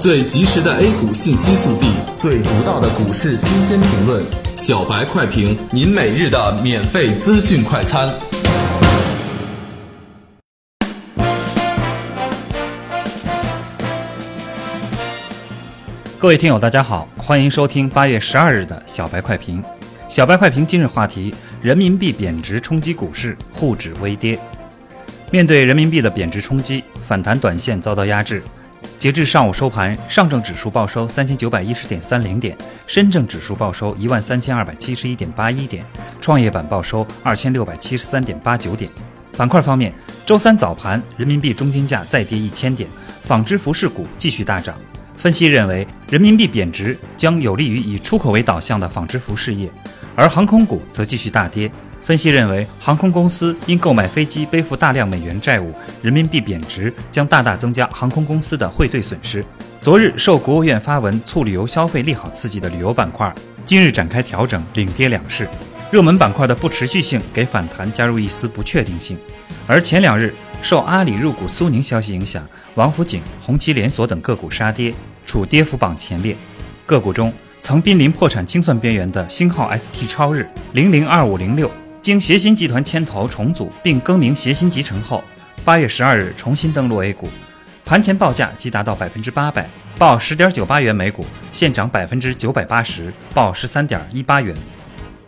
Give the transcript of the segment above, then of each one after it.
最及时的 A 股信息速递，最独到的股市新鲜评论，小白快评，您每日的免费资讯快餐。各位听友，大家好，欢迎收听八月十二日的小白快评。小白快评今日话题：人民币贬值冲击股市，沪指微跌。面对人民币的贬值冲击，反弹短线遭到压制。截至上午收盘，上证指数报收三千九百一十点三零点，深证指数报收一万三千二百七十一点八一点，创业板报收二千六百七十三点八九点。板块方面，周三早盘人民币中间价再跌一千点，纺织服饰股继续大涨。分析认为，人民币贬值将有利于以出口为导向的纺织服饰业，而航空股则继续大跌。分析认为，航空公司因购买飞机背负大量美元债务，人民币贬值将大大增加航空公司的汇兑损失。昨日受国务院发文促旅游消费利好刺激的旅游板块，今日展开调整，领跌两市。热门板块的不持续性给反弹加入一丝不确定性。而前两日受阿里入股苏宁消息影响，王府井、红旗连锁等个股杀跌。处跌幅榜前列，个股中曾濒临破产清算边缘的星号 ST 超日零零二五零六，经协鑫集团牵头重组并更名协鑫集成后，八月十二日重新登陆 A 股，盘前报价即达到百分之八百，报十点九八元每股，现涨百分之九百八十，报十三点一八元。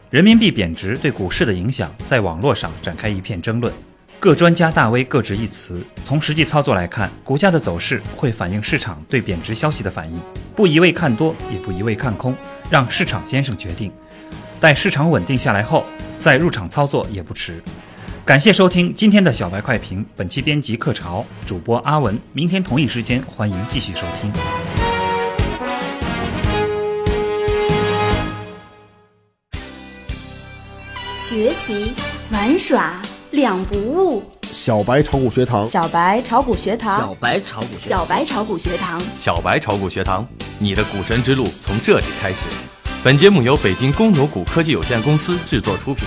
人民币贬值对股市的影响，在网络上展开一片争论。各专家大 V 各执一词。从实际操作来看，股价的走势会反映市场对贬值消息的反应，不一味看多，也不一味看空，让市场先生决定。待市场稳定下来后，再入场操作也不迟。感谢收听今天的小白快评，本期编辑客潮，主播阿文。明天同一时间，欢迎继续收听。学习玩耍。两不误，小白炒股学堂，小白炒股学堂，小白炒股学，小白炒股学堂，小白炒股学堂，你的股神之路从这里开始。本节目由北京公牛谷科技有限公司制作出品。